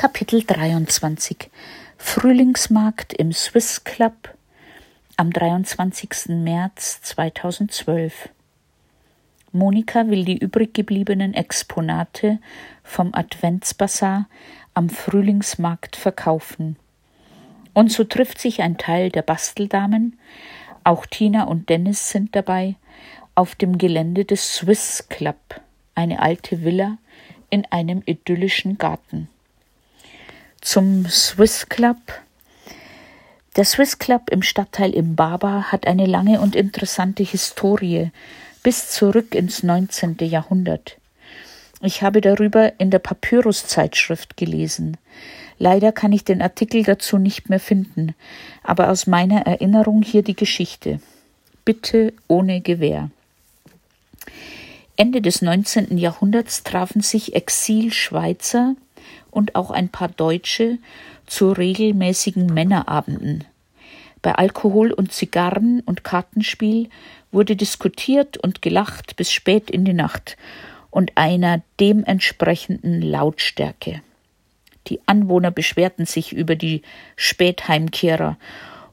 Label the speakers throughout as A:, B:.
A: Kapitel 23 Frühlingsmarkt im Swiss Club am 23. März 2012 Monika will die übrig gebliebenen Exponate vom Adventsbasar am Frühlingsmarkt verkaufen. Und so trifft sich ein Teil der Basteldamen, auch Tina und Dennis sind dabei, auf dem Gelände des Swiss Club, eine alte Villa in einem idyllischen Garten zum Swiss Club. Der Swiss Club im Stadtteil Imbaba hat eine lange und interessante Historie bis zurück ins 19. Jahrhundert. Ich habe darüber in der Papyrus-Zeitschrift gelesen. Leider kann ich den Artikel dazu nicht mehr finden, aber aus meiner Erinnerung hier die Geschichte. Bitte ohne Gewehr. Ende des 19. Jahrhunderts trafen sich Exil-Schweizer und auch ein paar Deutsche zu regelmäßigen Männerabenden. Bei Alkohol und Zigarren und Kartenspiel wurde diskutiert und gelacht bis spät in die Nacht und einer dementsprechenden Lautstärke. Die Anwohner beschwerten sich über die Spätheimkehrer,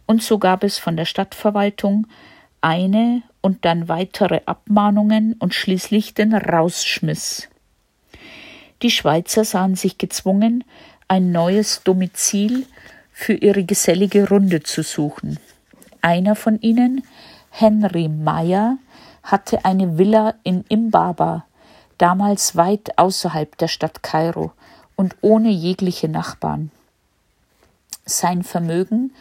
A: und so gab es von der Stadtverwaltung eine und dann weitere Abmahnungen und schließlich den Rausschmiss. Die Schweizer sahen sich gezwungen, ein neues Domizil für ihre gesellige Runde zu suchen. Einer von ihnen, Henry Meyer, hatte eine Villa in Imbaba, damals weit außerhalb der Stadt Kairo und ohne jegliche Nachbarn. Sein Vermögen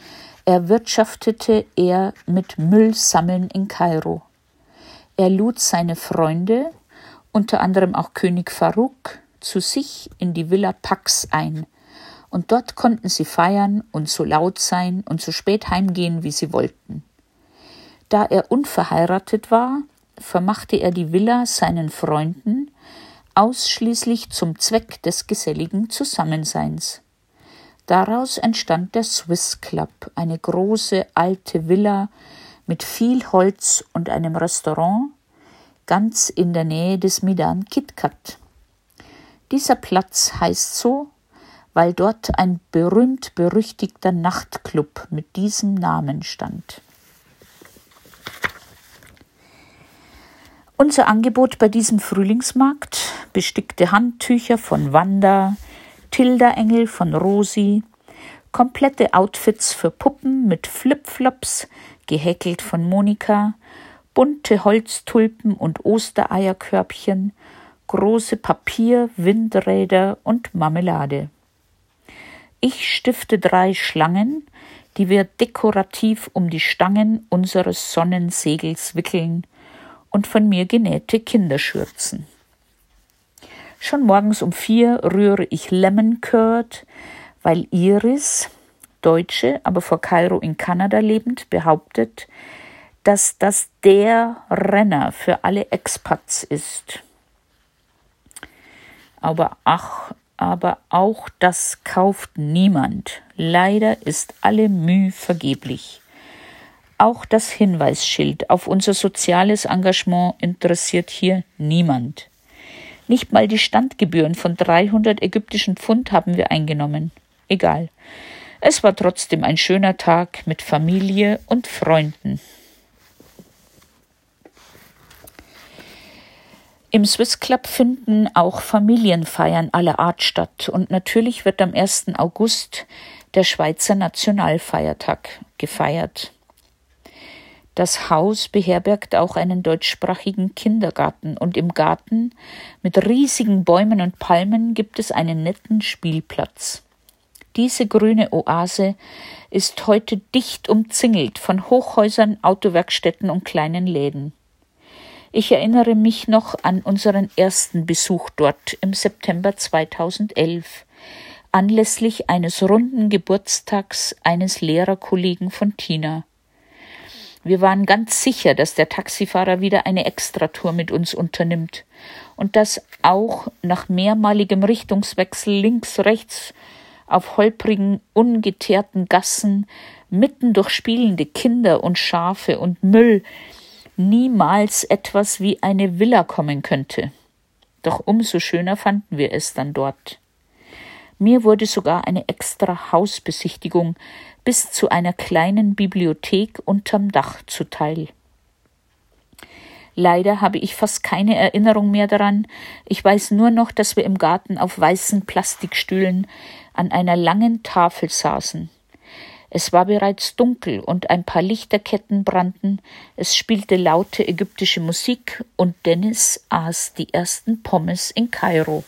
A: erwirtschaftete er mit Müllsammeln in Kairo. Er lud seine Freunde, unter anderem auch König Farouk, zu sich in die Villa Pax ein, und dort konnten sie feiern und so laut sein und so spät heimgehen, wie sie wollten. Da er unverheiratet war, vermachte er die Villa seinen Freunden ausschließlich zum Zweck des geselligen Zusammenseins. Daraus entstand der Swiss Club, eine große alte Villa mit viel Holz und einem Restaurant ganz in der Nähe des Midan KitKat. Dieser Platz heißt so, weil dort ein berühmt berüchtigter Nachtclub mit diesem Namen stand. Unser Angebot bei diesem Frühlingsmarkt bestickte Handtücher von Wanda, Tilda-Engel von Rosi, komplette Outfits für Puppen mit Flipflops, gehäkelt von Monika, bunte Holztulpen und Ostereierkörbchen große Papier, Windräder und Marmelade. Ich stifte drei Schlangen, die wir dekorativ um die Stangen unseres Sonnensegels wickeln, und von mir genähte Kinderschürzen. Schon morgens um vier rühre ich Lemon Curd, weil Iris, Deutsche, aber vor Kairo in Kanada lebend, behauptet, dass das der Renner für alle Expats ist aber ach, aber auch das kauft niemand. Leider ist alle Mühe vergeblich. Auch das Hinweisschild auf unser soziales Engagement interessiert hier niemand. Nicht mal die Standgebühren von 300 ägyptischen Pfund haben wir eingenommen. Egal. Es war trotzdem ein schöner Tag mit Familie und Freunden. Im Swiss Club finden auch Familienfeiern aller Art statt und natürlich wird am 1. August der Schweizer Nationalfeiertag gefeiert. Das Haus beherbergt auch einen deutschsprachigen Kindergarten und im Garten mit riesigen Bäumen und Palmen gibt es einen netten Spielplatz. Diese grüne Oase ist heute dicht umzingelt von Hochhäusern, Autowerkstätten und kleinen Läden. Ich erinnere mich noch an unseren ersten Besuch dort im September 2011, anlässlich eines runden Geburtstags eines Lehrerkollegen von Tina. Wir waren ganz sicher, dass der Taxifahrer wieder eine Extratour mit uns unternimmt und dass auch nach mehrmaligem Richtungswechsel links, rechts auf holprigen, ungeteerten Gassen, mitten durch spielende Kinder und Schafe und Müll niemals etwas wie eine Villa kommen könnte. Doch umso schöner fanden wir es dann dort. Mir wurde sogar eine extra Hausbesichtigung bis zu einer kleinen Bibliothek unterm Dach zuteil. Leider habe ich fast keine Erinnerung mehr daran. Ich weiß nur noch, dass wir im Garten auf weißen Plastikstühlen an einer langen Tafel saßen. Es war bereits dunkel und ein paar Lichterketten brannten, es spielte laute ägyptische Musik und Dennis aß die ersten Pommes in Kairo.